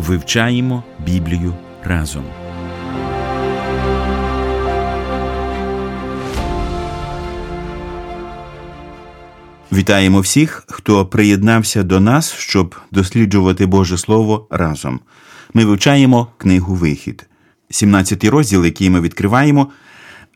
Вивчаємо Біблію разом. Вітаємо всіх, хто приєднався до нас, щоб досліджувати Боже Слово разом. Ми вивчаємо книгу Вихід. 17 розділ, який ми відкриваємо,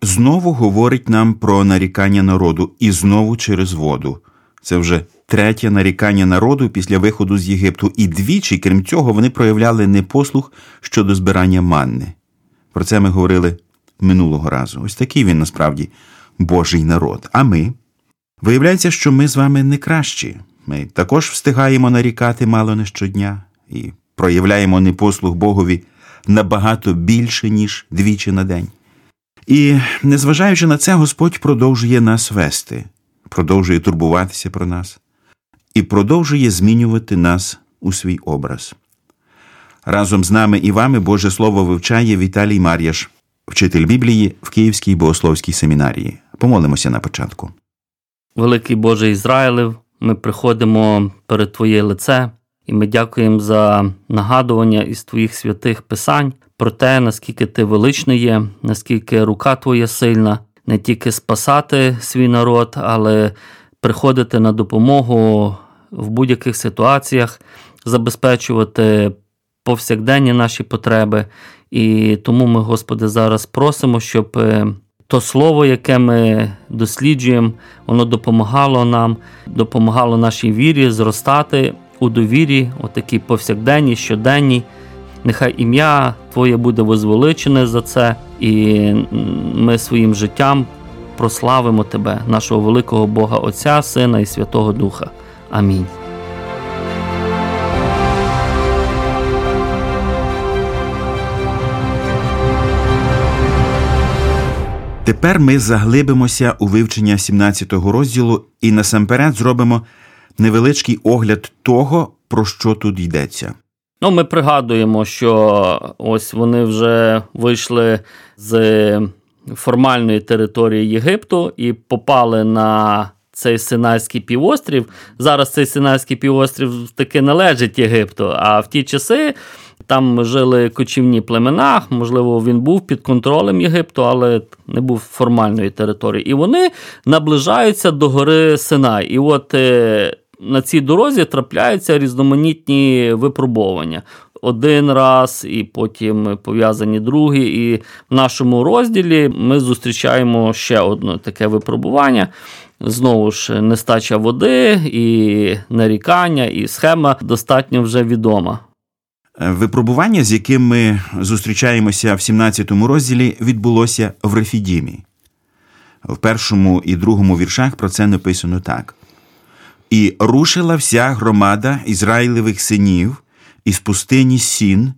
знову говорить нам про нарікання народу і знову через воду. Це вже третє нарікання народу після виходу з Єгипту, і двічі, крім цього, вони проявляли непослух щодо збирання манни. Про це ми говорили минулого разу. Ось такий він насправді Божий народ. А ми. Виявляється, що ми з вами не кращі. Ми також встигаємо нарікати мало не щодня і проявляємо непослух Богові набагато більше, ніж двічі на день. І, незважаючи на це, Господь продовжує нас вести, продовжує турбуватися про нас і продовжує змінювати нас у свій образ. Разом з нами і вами Боже Слово вивчає Віталій Мар'яш, вчитель Біблії в Київській богословській семінарії. Помолимося на початку. Великий Боже Ізраїлев, ми приходимо перед Твоє лице, і ми дякуємо за нагадування із Твоїх святих Писань про те, наскільки Ти величний є, наскільки рука Твоя сильна, не тільки спасати свій народ, але приходити на допомогу в будь-яких ситуаціях, забезпечувати повсякденні наші потреби. І тому ми, Господи, зараз просимо, щоб то слово, яке ми досліджуємо, воно допомагало нам, допомагало нашій вірі зростати у довірі, отакій повсякденній, щоденній. Нехай ім'я Твоє буде возвеличене за це, і ми своїм життям прославимо Тебе, нашого великого Бога Отця, Сина і Святого Духа. Амінь. Тепер ми заглибимося у вивчення 17-го розділу і насамперед зробимо невеличкий огляд того, про що тут йдеться. Ну, ми пригадуємо, що ось вони вже вийшли з формальної території Єгипту і попали на цей Синайський півострів. Зараз цей Синайський півострів таки належить Єгипту, а в ті часи. Там жили кочівні племена, можливо, він був під контролем Єгипту, але не був формальної території. І вони наближаються до гори Синай. І от е, на цій дорозі трапляються різноманітні випробування. Один раз, і потім пов'язані другі. І в нашому розділі ми зустрічаємо ще одне таке випробування. Знову ж нестача води, і нарікання, і схема достатньо вже відома. Випробування, з яким ми зустрічаємося в 17 розділі, відбулося в Рефідімі. В першому і другому віршах про це написано так: І рушила вся громада Ізраїлевих синів із пустині сін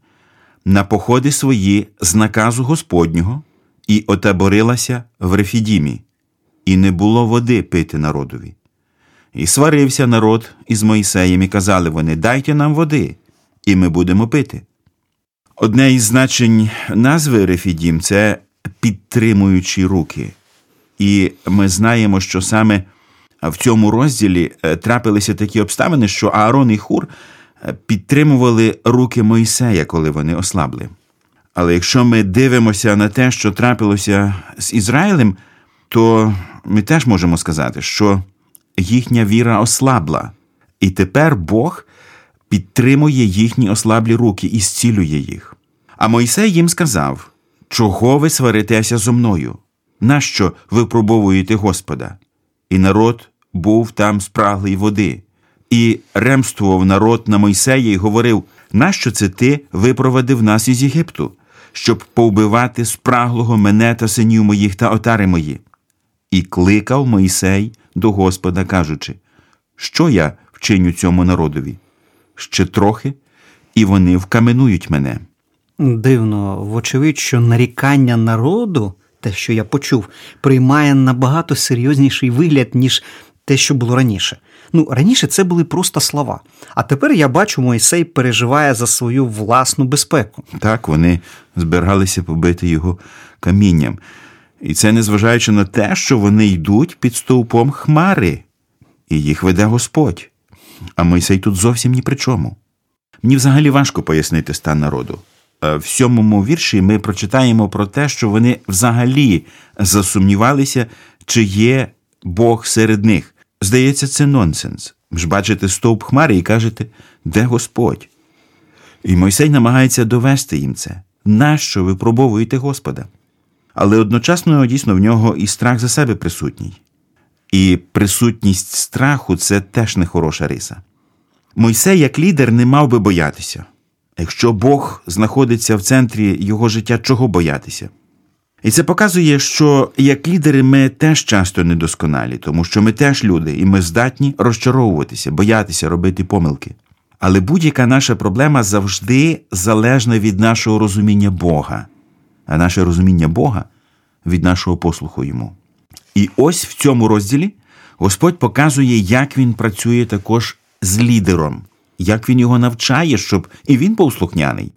на походи свої з наказу Господнього, і отаборилася в Рефідімі, і не було води пити народові. І сварився народ із Моїсеєм, і казали вони: Дайте нам води і ми будемо пити. Одне із значень назви Рефідім це підтримуючі руки. І ми знаємо, що саме в цьому розділі е, трапилися такі обставини, що Аарон і Хур е, підтримували руки Мойсея, коли вони ослабли. Але якщо ми дивимося на те, що трапилося з Ізраїлем, то ми теж можемо сказати, що їхня віра ослабла, і тепер Бог підтримує їхні ослаблі руки і зцілює їх. А Мойсей їм сказав: Чого ви сваритеся зо мною? Нащо випробовуєте Господа? І народ був там спраглий води, і ремствував народ на Мойсея і говорив: Нащо це ти випровадив нас із Єгипту, щоб повбивати спраглого мене та синів моїх та отари мої? І кликав Мойсей до Господа, кажучи, що я вчиню цьому народові? ще трохи, і вони вкаменують мене. Дивно, вочевидь, що нарікання народу, те, що я почув, приймає набагато серйозніший вигляд, ніж те, що було раніше. Ну, раніше це були просто слова. А тепер я бачу, Мойсей переживає за свою власну безпеку. Так, вони збиралися побити його камінням. І це незважаючи на те, що вони йдуть під стовпом хмари, і їх веде Господь. А Мойсей тут зовсім ні при чому. Мені взагалі важко пояснити стан народу. Е, в сьомому вірші ми прочитаємо про те, що вони взагалі засумнівалися, чи є Бог серед них. Здається, це нонсенс. Ви ж бачите стовп хмари і кажете, де Господь? І Мойсей намагається довести їм це. Нащо ви пробовуєте Господа? Але одночасно дійсно в нього і страх за себе присутній. І присутність страху це теж не хороша риса. Мойсей, як лідер, не мав би боятися. Якщо Бог знаходиться в центрі його життя, чого боятися? І це показує, що як лідери ми теж часто недосконалі, тому що ми теж люди, і ми здатні розчаровуватися, боятися робити помилки. Але будь-яка наша проблема завжди залежна від нашого розуміння Бога, наше розуміння Бога від нашого послуху йому. І ось в цьому розділі Господь показує, як він працює також з лідером, як він його навчає, щоб і він був слухняний,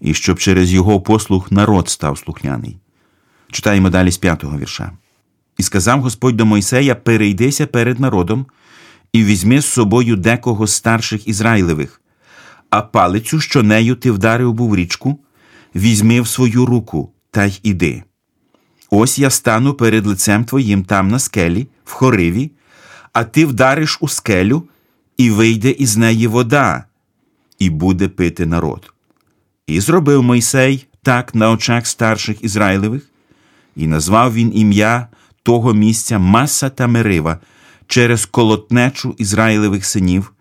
і щоб через його послух народ став слухняний. Читаємо далі з п'ятого вірша. І сказав Господь до Мойсея: Перейдися перед народом і візьми з собою декого з старших Ізраїлевих, а палицю, що нею ти вдарив був річку, візьми в свою руку та й іди. Ось я стану перед лицем твоїм там на скелі, в хориві, а ти вдариш у скелю, і вийде із неї вода, і буде пити народ. І зробив Мойсей так на очах старших Ізраїлевих, і назвав він ім'я того місця Маса та Мерива через колотнечу Ізраїлевих синів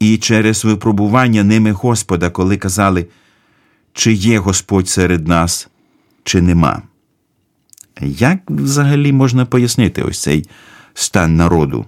і через випробування ними Господа, коли казали, чи є Господь серед нас, чи нема. Як взагалі можна пояснити ось цей стан народу?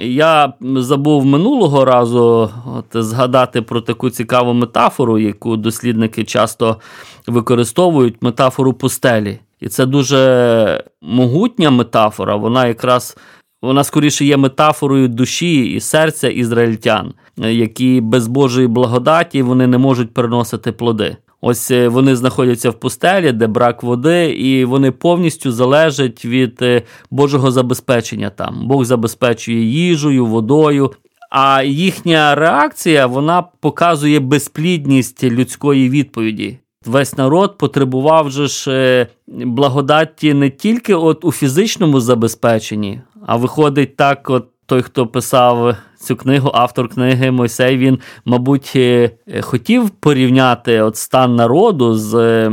Я забув минулого разу от, згадати про таку цікаву метафору, яку дослідники часто використовують метафору пустелі. І це дуже могутня метафора. Вона якраз вона скоріше є метафорою душі і серця ізраїльтян, які без Божої благодаті вони не можуть переносити плоди. Ось е, вони знаходяться в пустелі, де брак води, і вони повністю залежать від е, Божого забезпечення там. Бог забезпечує їжею, водою. А їхня реакція вона показує безплідність людської відповіді. Весь народ потребував же ж е, благодаті не тільки от у фізичному забезпеченні, а виходить так, от той, хто писав цю книгу, автор книги Мойсей, він, мабуть, е, хотів порівняти от стан народу з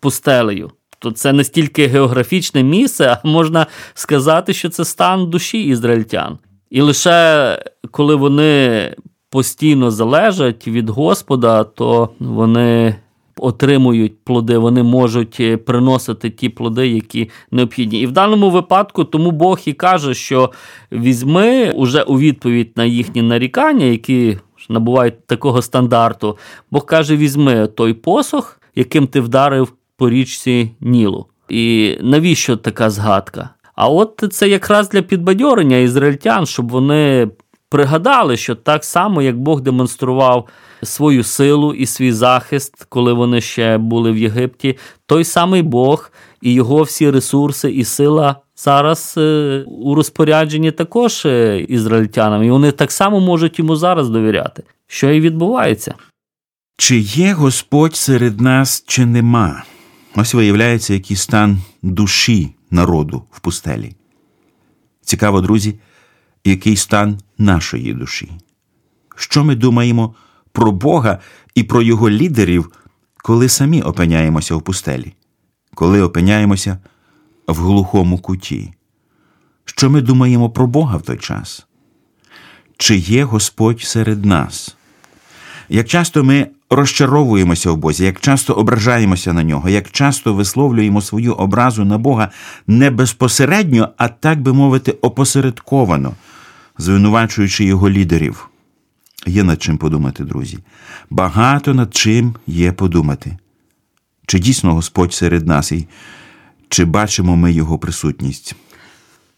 пустелею. То це не стільки географічне місце, а можна сказати, що це стан душі ізраїльтян. І лише коли вони постійно залежать від Господа, то вони отримують плоди, вони можуть е, приносити ті плоди, які необхідні. І в даному випадку тому Бог і каже, що візьми уже у відповідь на їхні нарікання, які набувають такого стандарту. Бог каже: візьми той посох, яким ти вдарив по річці Нілу. І навіщо така згадка? А от це якраз для підбадьорення ізраїльтян, щоб вони пригадали, що так само, як Бог демонстрував свою силу і свій захист, коли вони ще були в Єгипті, той самий Бог і його всі ресурси і сила. Зараз е, у розпорядженні також е, ізраїльтянам, і вони так само можуть йому зараз довіряти, що і відбувається. Чи є Господь серед нас, чи нема? Ось виявляється, який стан душі народу в пустелі. Цікаво, друзі, який стан нашої душі. Що ми думаємо про Бога і про Його лідерів, коли самі опиняємося в пустелі, коли опиняємося в глухому куті? Що ми думаємо про Бога в той час? Чи є Господь серед нас? Як часто ми розчаровуємося в Бозі, як часто ображаємося на нього, як часто висловлюємо свою образу на Бога не безпосередньо, а так би мовити, опосередковано, звинувачуючи його лідерів. Є над чим подумати, друзі. Багато над чим є подумати. Чи дійсно Господь серед нас, і чи бачимо ми Його присутність?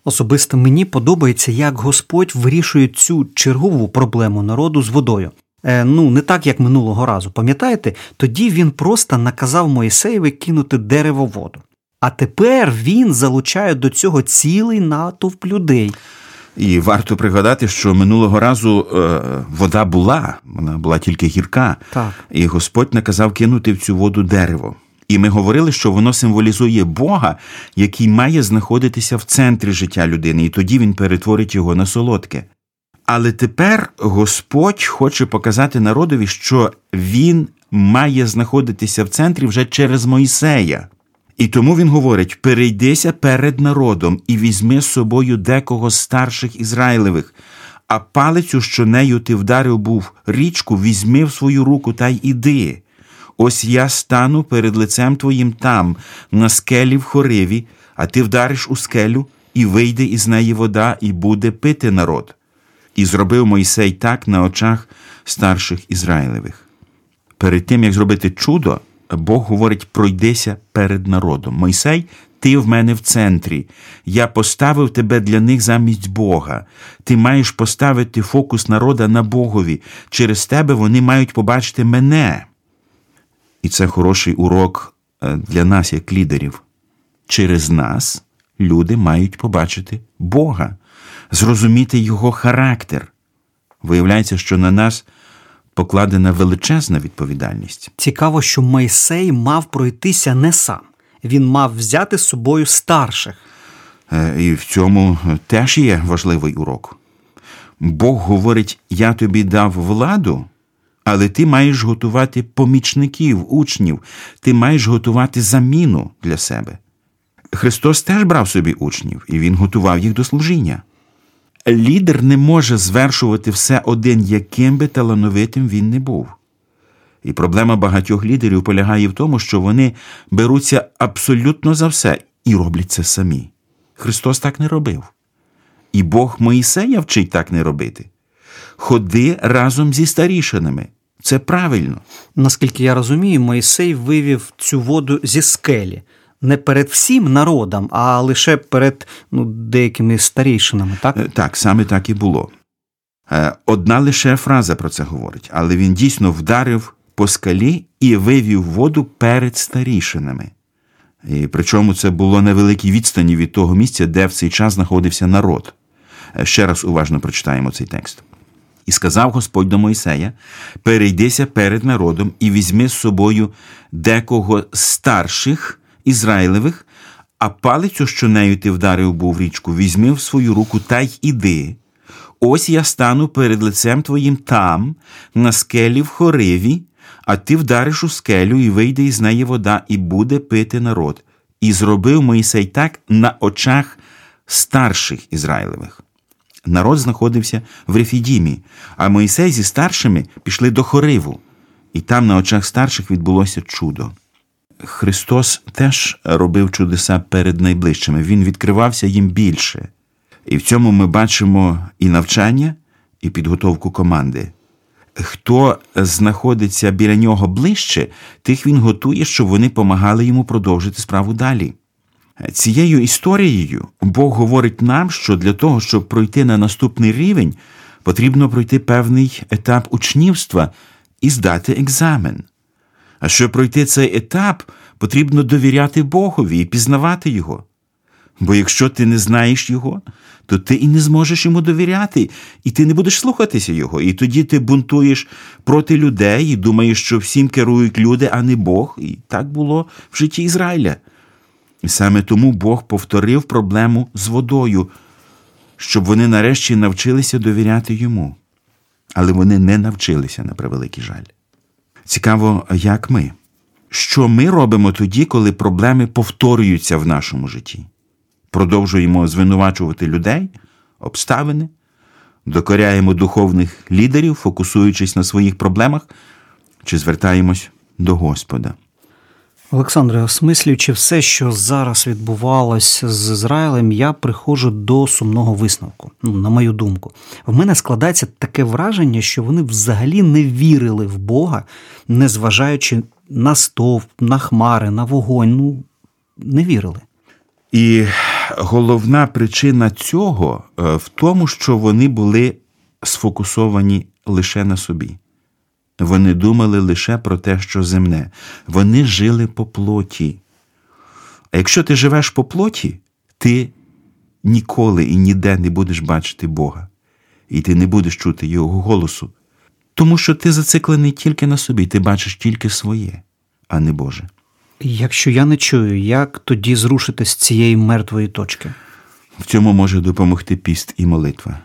Особисто мені подобається, як Господь вирішує цю чергову проблему народу з водою. Е, ну, не так, як минулого разу. Пам'ятаєте, тоді він просто наказав Моїсеєві кинути дерево воду. А тепер він залучає до цього цілий натовп людей. І варто пригадати, що минулого разу е, вода була, вона була тільки гірка, Так. і Господь наказав кинути в цю воду дерево. І ми говорили, що воно символізує Бога, який має знаходитися в центрі життя людини, і тоді він перетворить його на солодке. Але тепер Господь хоче показати народові, що він має знаходитися в центрі вже через Мойсея. І тому він говорить: перейдися перед народом і візьми з собою декого з старших Ізраїлевих, а палицю, що нею ти вдарив був річку, візьми в свою руку та й іди. Ось я стану перед лицем твоїм там, на скелі в хориві, а ти вдариш у скелю, і вийде із неї вода, і буде пити народ. І зробив Мойсей так на очах старших Ізраїлевих. Перед тим, як зробити чудо, Бог говорить: пройдися перед народом. Мойсей, ти в мене в центрі. Я поставив тебе для них замість Бога. Ти маєш поставити фокус народа на Богові. Через тебе вони мають побачити мене. І це хороший урок е, для нас, як лідерів. Через нас люди мають побачити Бога, зрозуміти Його характер. Виявляється, що на нас покладена величезна відповідальність. Цікаво, що Мойсей мав пройтися не сам. Він мав взяти з собою старших. Е, І в цьому теж є важливий урок. Бог говорить: я тобі дав владу, але ти маєш готувати помічників, учнів, ти маєш готувати заміну для себе. Христос теж брав собі учнів, і Він готував їх до служіння. Лідер не може звершувати все один, яким би талановитим він не був. І проблема багатьох лідерів полягає в тому, що вони беруться абсолютно за все і роблять це самі. Христос так не робив. І Бог Моїсея вчить так не робити. Ходи разом зі старішинами. Це правильно. Наскільки я розумію, Мойсей вивів цю воду зі скелі. Не перед всім народом, а лише перед ну, деякими старійшинами, так? Е, Так, саме так і було. Е, Одна лише фраза про це говорить, але він дійсно вдарив по скалі і вивів воду перед старішинами. І причому це було на великій відстані від того місця, де в цей час знаходився народ. Е, Ще раз уважно прочитаємо цей текст. І сказав Господь до Мойсея: перейдися перед народом і візьми з собою декого старших Ізраїлевих, а палицю, що нею ти вдарив був річку, візьми в свою руку та й іди. Ось я стану перед лицем твоїм там, на скелі в хориві, а ти вдариш у скелю, і вийде із неї вода, і буде пити народ. І зробив Моїсей так на очах старших Ізраїлевих. Народ знаходився в Рефідімі, а Моїсей зі старшими пішли до Хориву, і там на очах старших відбулося чудо. Христос теж робив чудеса перед найближчими, Він відкривався їм більше. І в цьому ми бачимо і навчання, і підготовку команди. Хто знаходиться біля нього ближче, тих він готує, щоб вони помагали йому продовжити справу далі. Цією історією Бог говорить нам, що для того, щоб пройти на наступний рівень, потрібно пройти певний етап учнівства і здати екзамен. А щоб пройти цей етап, потрібно довіряти Богові і пізнавати Його. Бо якщо ти не знаєш Його, то ти і не зможеш йому довіряти, і ти не будеш слухатися Його. І тоді ти бунтуєш проти людей і думаєш, що всім керують люди, а не Бог. І так було в житті Ізраїля. І саме тому Бог повторив проблему з водою, щоб вони нарешті навчилися довіряти йому. Але вони не навчилися на превеликий жаль. Цікаво, як ми. Що ми робимо тоді, коли проблеми повторюються в нашому житті? Продовжуємо звинувачувати людей, обставини, докоряємо духовних лідерів, фокусуючись на своїх проблемах, чи звертаємось до Господа. Олександре, осмислюючи все, що зараз відбувалося з Ізраїлем, я приходжу до сумного висновку. Ну, на мою думку, в мене складається таке враження, що вони взагалі не вірили в Бога, незважаючи на стовп, на хмари, на вогонь. Ну, не вірили. І головна причина цього е, в тому, що вони були сфокусовані лише на собі. Вони думали лише про те, що земне. Вони жили по плоті. А якщо ти живеш по плоті, ти ніколи і ніде не будеш бачити Бога, і ти не будеш чути Його голосу, тому що ти зациклений тільки на собі, ти бачиш тільки своє, а не Боже. Якщо я не чую, як тоді зрушити з цієї мертвої точки? В цьому може допомогти піст і молитва.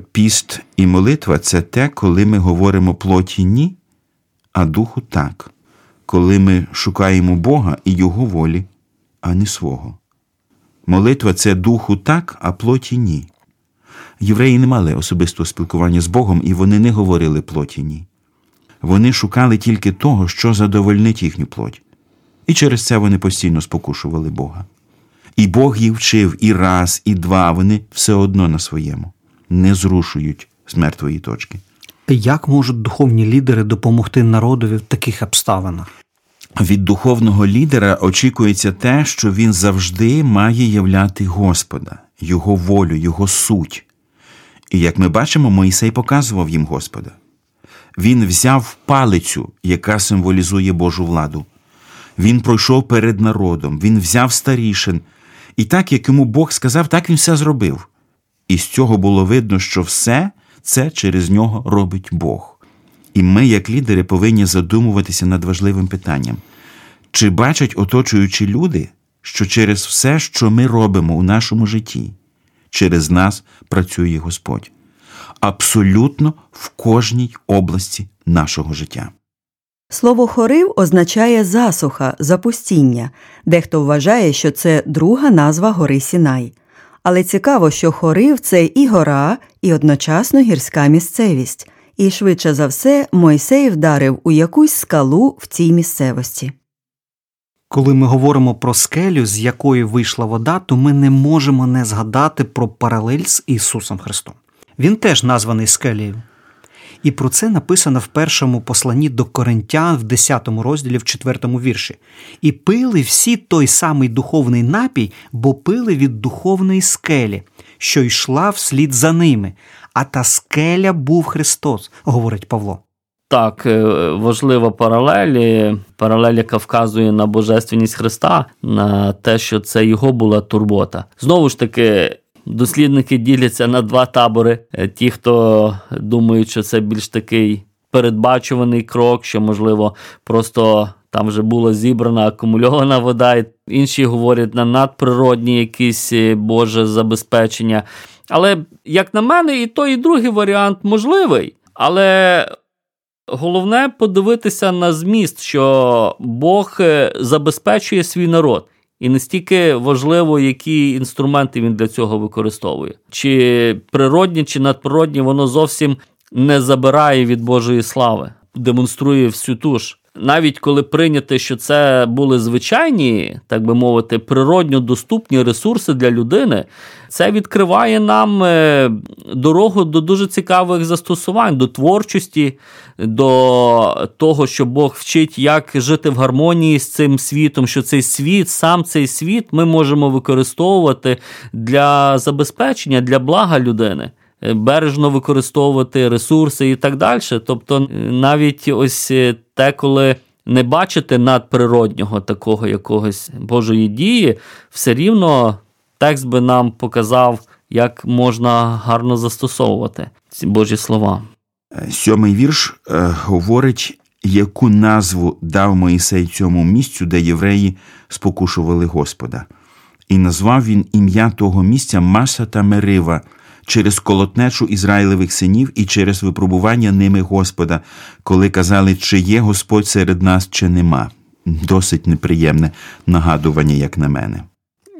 Піст і молитва це те, коли ми говоримо плоті ні, а духу так, коли ми шукаємо Бога і Його волі, а не свого. Молитва це духу так, а плоті ні. Євреї не мали особистого спілкування з Богом, і вони не говорили плоті ні. Вони шукали тільки того, що задовольнить їхню плоть. І через це вони постійно спокушували Бога. І Бог їх вчив і раз, і два, вони все одно на своєму, не зрушують з мертвої точки. Як можуть духовні лідери допомогти народові в таких обставинах? Від духовного лідера очікується те, що він завжди має являти Господа, Його волю, Його суть. І як ми бачимо, Моїсей показував їм Господа. Він взяв палицю, яка символізує Божу владу. Він пройшов перед народом, він взяв старішин, і так, як йому Бог сказав, так він все зробив. І з цього було видно, що все це через нього робить Бог. І ми, як лідери, повинні задумуватися над важливим питанням: чи бачать оточуючі люди, що через все, що ми робимо у нашому житті, через нас працює Господь? Абсолютно в кожній області нашого життя. Слово хорив означає засуха, запустіння. Дехто вважає, що це друга назва гори Сінай. Але цікаво, що хорив це і гора, і одночасно гірська місцевість. І швидше за все Мойсей вдарив у якусь скалу в цій місцевості. Коли ми говоримо про скелю, з якої вийшла вода, то ми не можемо не згадати про паралель з Ісусом Христом. Він теж названий скелею. І про це написано в першому посланні до Коринтян в 10 розділі в 4 вірші. І пили всі той самий духовний напій, бо пили від духовної скелі, що йшла вслід за ними. А та скеля був Христос, говорить Павло. Так, е, важлива паралель, паралель, яка вказує на божественність Христа, на те, що це його була турбота. Знову ж таки, дослідники діляться на два табори: Е, ті, хто думають, що це більш такий передбачуваний крок, що можливо просто. Там вже була зібрана акумульована вода, інші говорять на надприродні якісь е, боже забезпечення. Але, як на мене, і той, і другий варіант можливий. Але головне подивитися на зміст, що Бог е, забезпечує свій народ. І настільки важливо, які інструменти він для цього використовує. Чи природні, чи надприродні, воно зовсім не забирає від Божої слави, демонструє всю ту ж. Навіть коли прийняти, що це були звичайні, так би мовити, природньо доступні ресурси для людини, це відкриває нам е, дорогу до дуже цікавих застосувань, до творчості, до того, що Бог вчить, як жити в гармонії з цим світом, що цей світ, сам цей світ ми можемо використовувати для забезпечення, для блага людини. Е, бережно використовувати ресурси і так далі. Тобто, навіть ось те, коли не бачити надприроднього такого якогось Божої дії, все рівно текст би нам показав, як можна гарно застосовувати ці Божі слова. Сьомий вірш е, говорить, яку назву дав Моїсей цьому місцю, де євреї спокушували Господа. І назвав він ім'я того місця Маса та Мерива через колотнечу Ізраїлевих синів і через випробування ними Господа, коли казали, чи є Господь серед нас, чи нема. Досить неприємне нагадування, як на мене.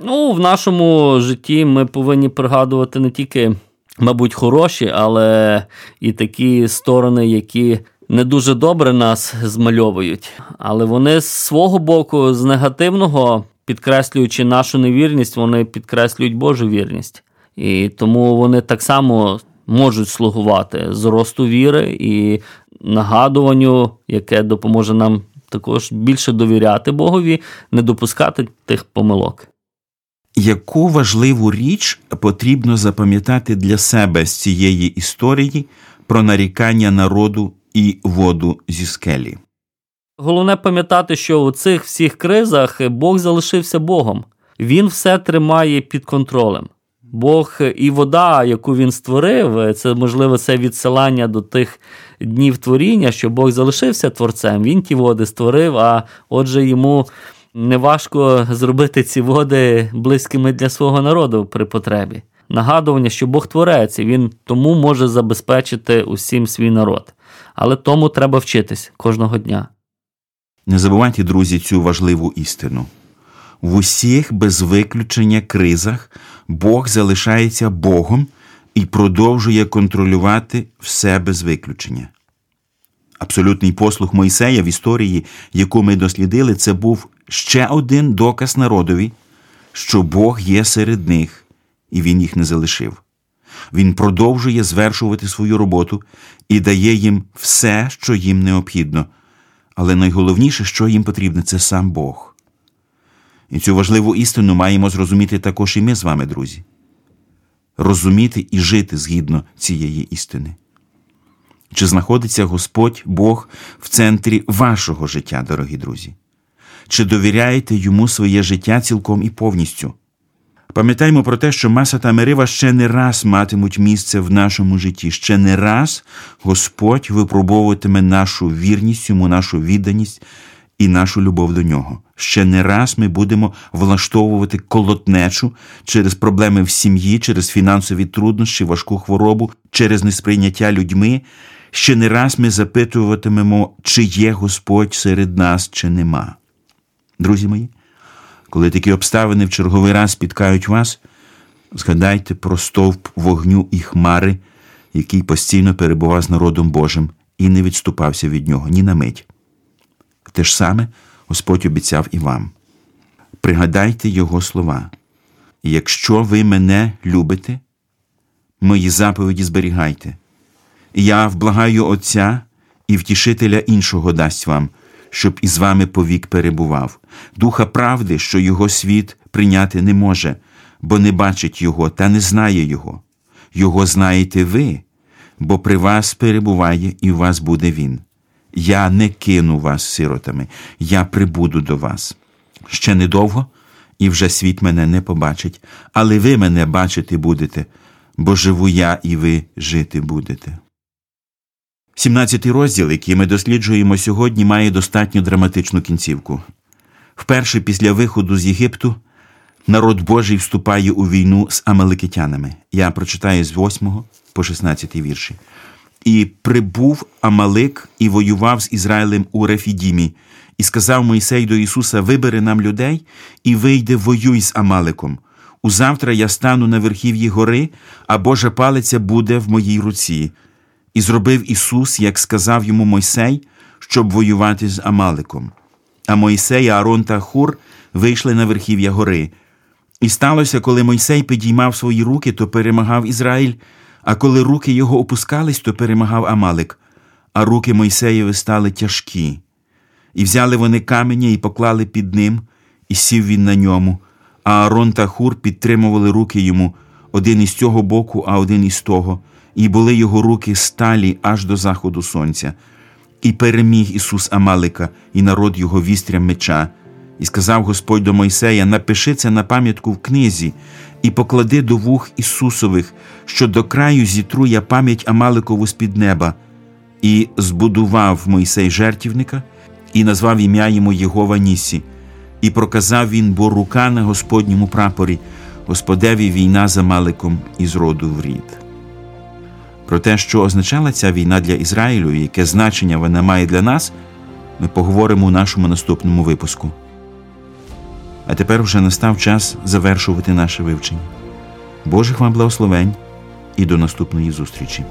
Ну, в нашому житті ми повинні пригадувати не тільки, мабуть, хороші, але і такі сторони, які не дуже добре нас змальовують. Але вони з свого боку, з негативного, підкреслюючи нашу невірність, вони підкреслюють Божу вірність. І тому вони так само можуть слугувати зросту віри і нагадуванню, яке допоможе нам також більше довіряти Богові, не допускати тих помилок. Яку важливу річ потрібно запам'ятати для себе з цієї історії про нарікання народу і воду зі скелі? Головне пам'ятати, що у цих всіх кризах Бог залишився Богом. Він все тримає під контролем. Бог і вода, яку він створив, це можливо це відсилання до тих днів творіння, що Бог залишився творцем. Він ті води створив, а отже, йому неважко зробити ці води близькими для свого народу при потребі. Нагадування, що Бог творець, і він тому може забезпечити усім свій народ. Але тому треба вчитись кожного дня. Не забувайте, друзі, цю важливу істину. В усіх без виключення кризах Бог залишається Богом і продовжує контролювати все без виключення. Абсолютний послух Мойсея в історії, яку ми дослідили, це був ще один доказ народові, що Бог є серед них, і Він їх не залишив. Він продовжує звершувати свою роботу і дає їм все, що їм необхідно. Але найголовніше, що їм потрібно, це сам Бог. І цю важливу істину маємо зрозуміти також і ми з вами, друзі. Розуміти і жити згідно цієї істини. Чи знаходиться Господь Бог в центрі вашого життя, дорогі друзі? Чи довіряєте йому своє життя цілком і повністю? Пам'ятаймо про те, що Маса та Мерива ще не раз матимуть місце в нашому житті, ще не раз Господь випробовуватиме нашу вірність йому, нашу відданість і нашу любов до нього. Ще не раз ми будемо влаштовувати колотнечу через проблеми в сім'ї, через фінансові труднощі, важку хворобу, через несприйняття людьми. Ще не раз ми запитуватимемо, чи є Господь серед нас, чи нема. Друзі мої, коли такі обставини в черговий раз спіткають вас, згадайте про стовп вогню і хмари, який постійно перебував з народом Божим і не відступався від нього ні на мить. Те ж саме Господь обіцяв і вам. Пригадайте Його слова. Якщо ви мене любите, мої заповіді зберігайте. Я вблагаю Отця і втішителя іншого дасть вам, щоб із вами повік перебував, духа правди, що його світ прийняти не може, бо не бачить його та не знає Його. Його знаєте ви, бо при вас перебуває і у вас буде Він. Я не кину вас сиротами, я прибуду до вас. Ще недовго, і вже світ мене не побачить, але ви мене бачити будете, бо живу я, і ви жити будете. 17 розділ, який ми досліджуємо сьогодні, має достатньо драматичну кінцівку. Вперше після виходу з Єгипту народ Божий вступає у війну з амаликитянами. Я прочитаю з 8 по 16 вірші. І прибув Амалик і воював з Ізраїлем у Рефідімі, і сказав Мойсей до Ісуса: Вибери нам людей і вийди, воюй з Амаликом. Узавтра я стану на верхів'ї гори, а Божа палиця буде в моїй руці. І зробив Ісус, як сказав йому Мойсей, щоб воювати з Амаликом. А Мойсей, Аарон та Хур вийшли на верхів'я гори. І сталося, коли Мойсей підіймав свої руки, то перемагав Ізраїль, а коли руки його опускались, то перемагав Амалик, а руки Мойсеєві стали тяжкі. І взяли вони каменя і поклали під ним, і сів він на ньому, а Аарон та Хур підтримували руки йому, один із цього боку, а один із того, і були його руки сталі аж до заходу сонця. І переміг Ісус Амалика, і народ його вістрям меча. І сказав Господь до Мойсея: Напиши це на пам'ятку в книзі, і поклади до вух Ісусових, що до краю зітру я пам'ять Амаликову з під неба. І збудував Мойсей жертівника, і назвав ім'я йому Єгова Нісі, і проказав він, бо рука на Господньому прапорі, Господеві війна за Амаликом із роду в рід. Про те, що означала ця війна для Ізраїлю і яке значення вона має для нас, ми поговоримо у нашому наступному випуску. А тепер вже настав час завершувати наше вивчення. Божих вам благословень і до наступної зустрічі!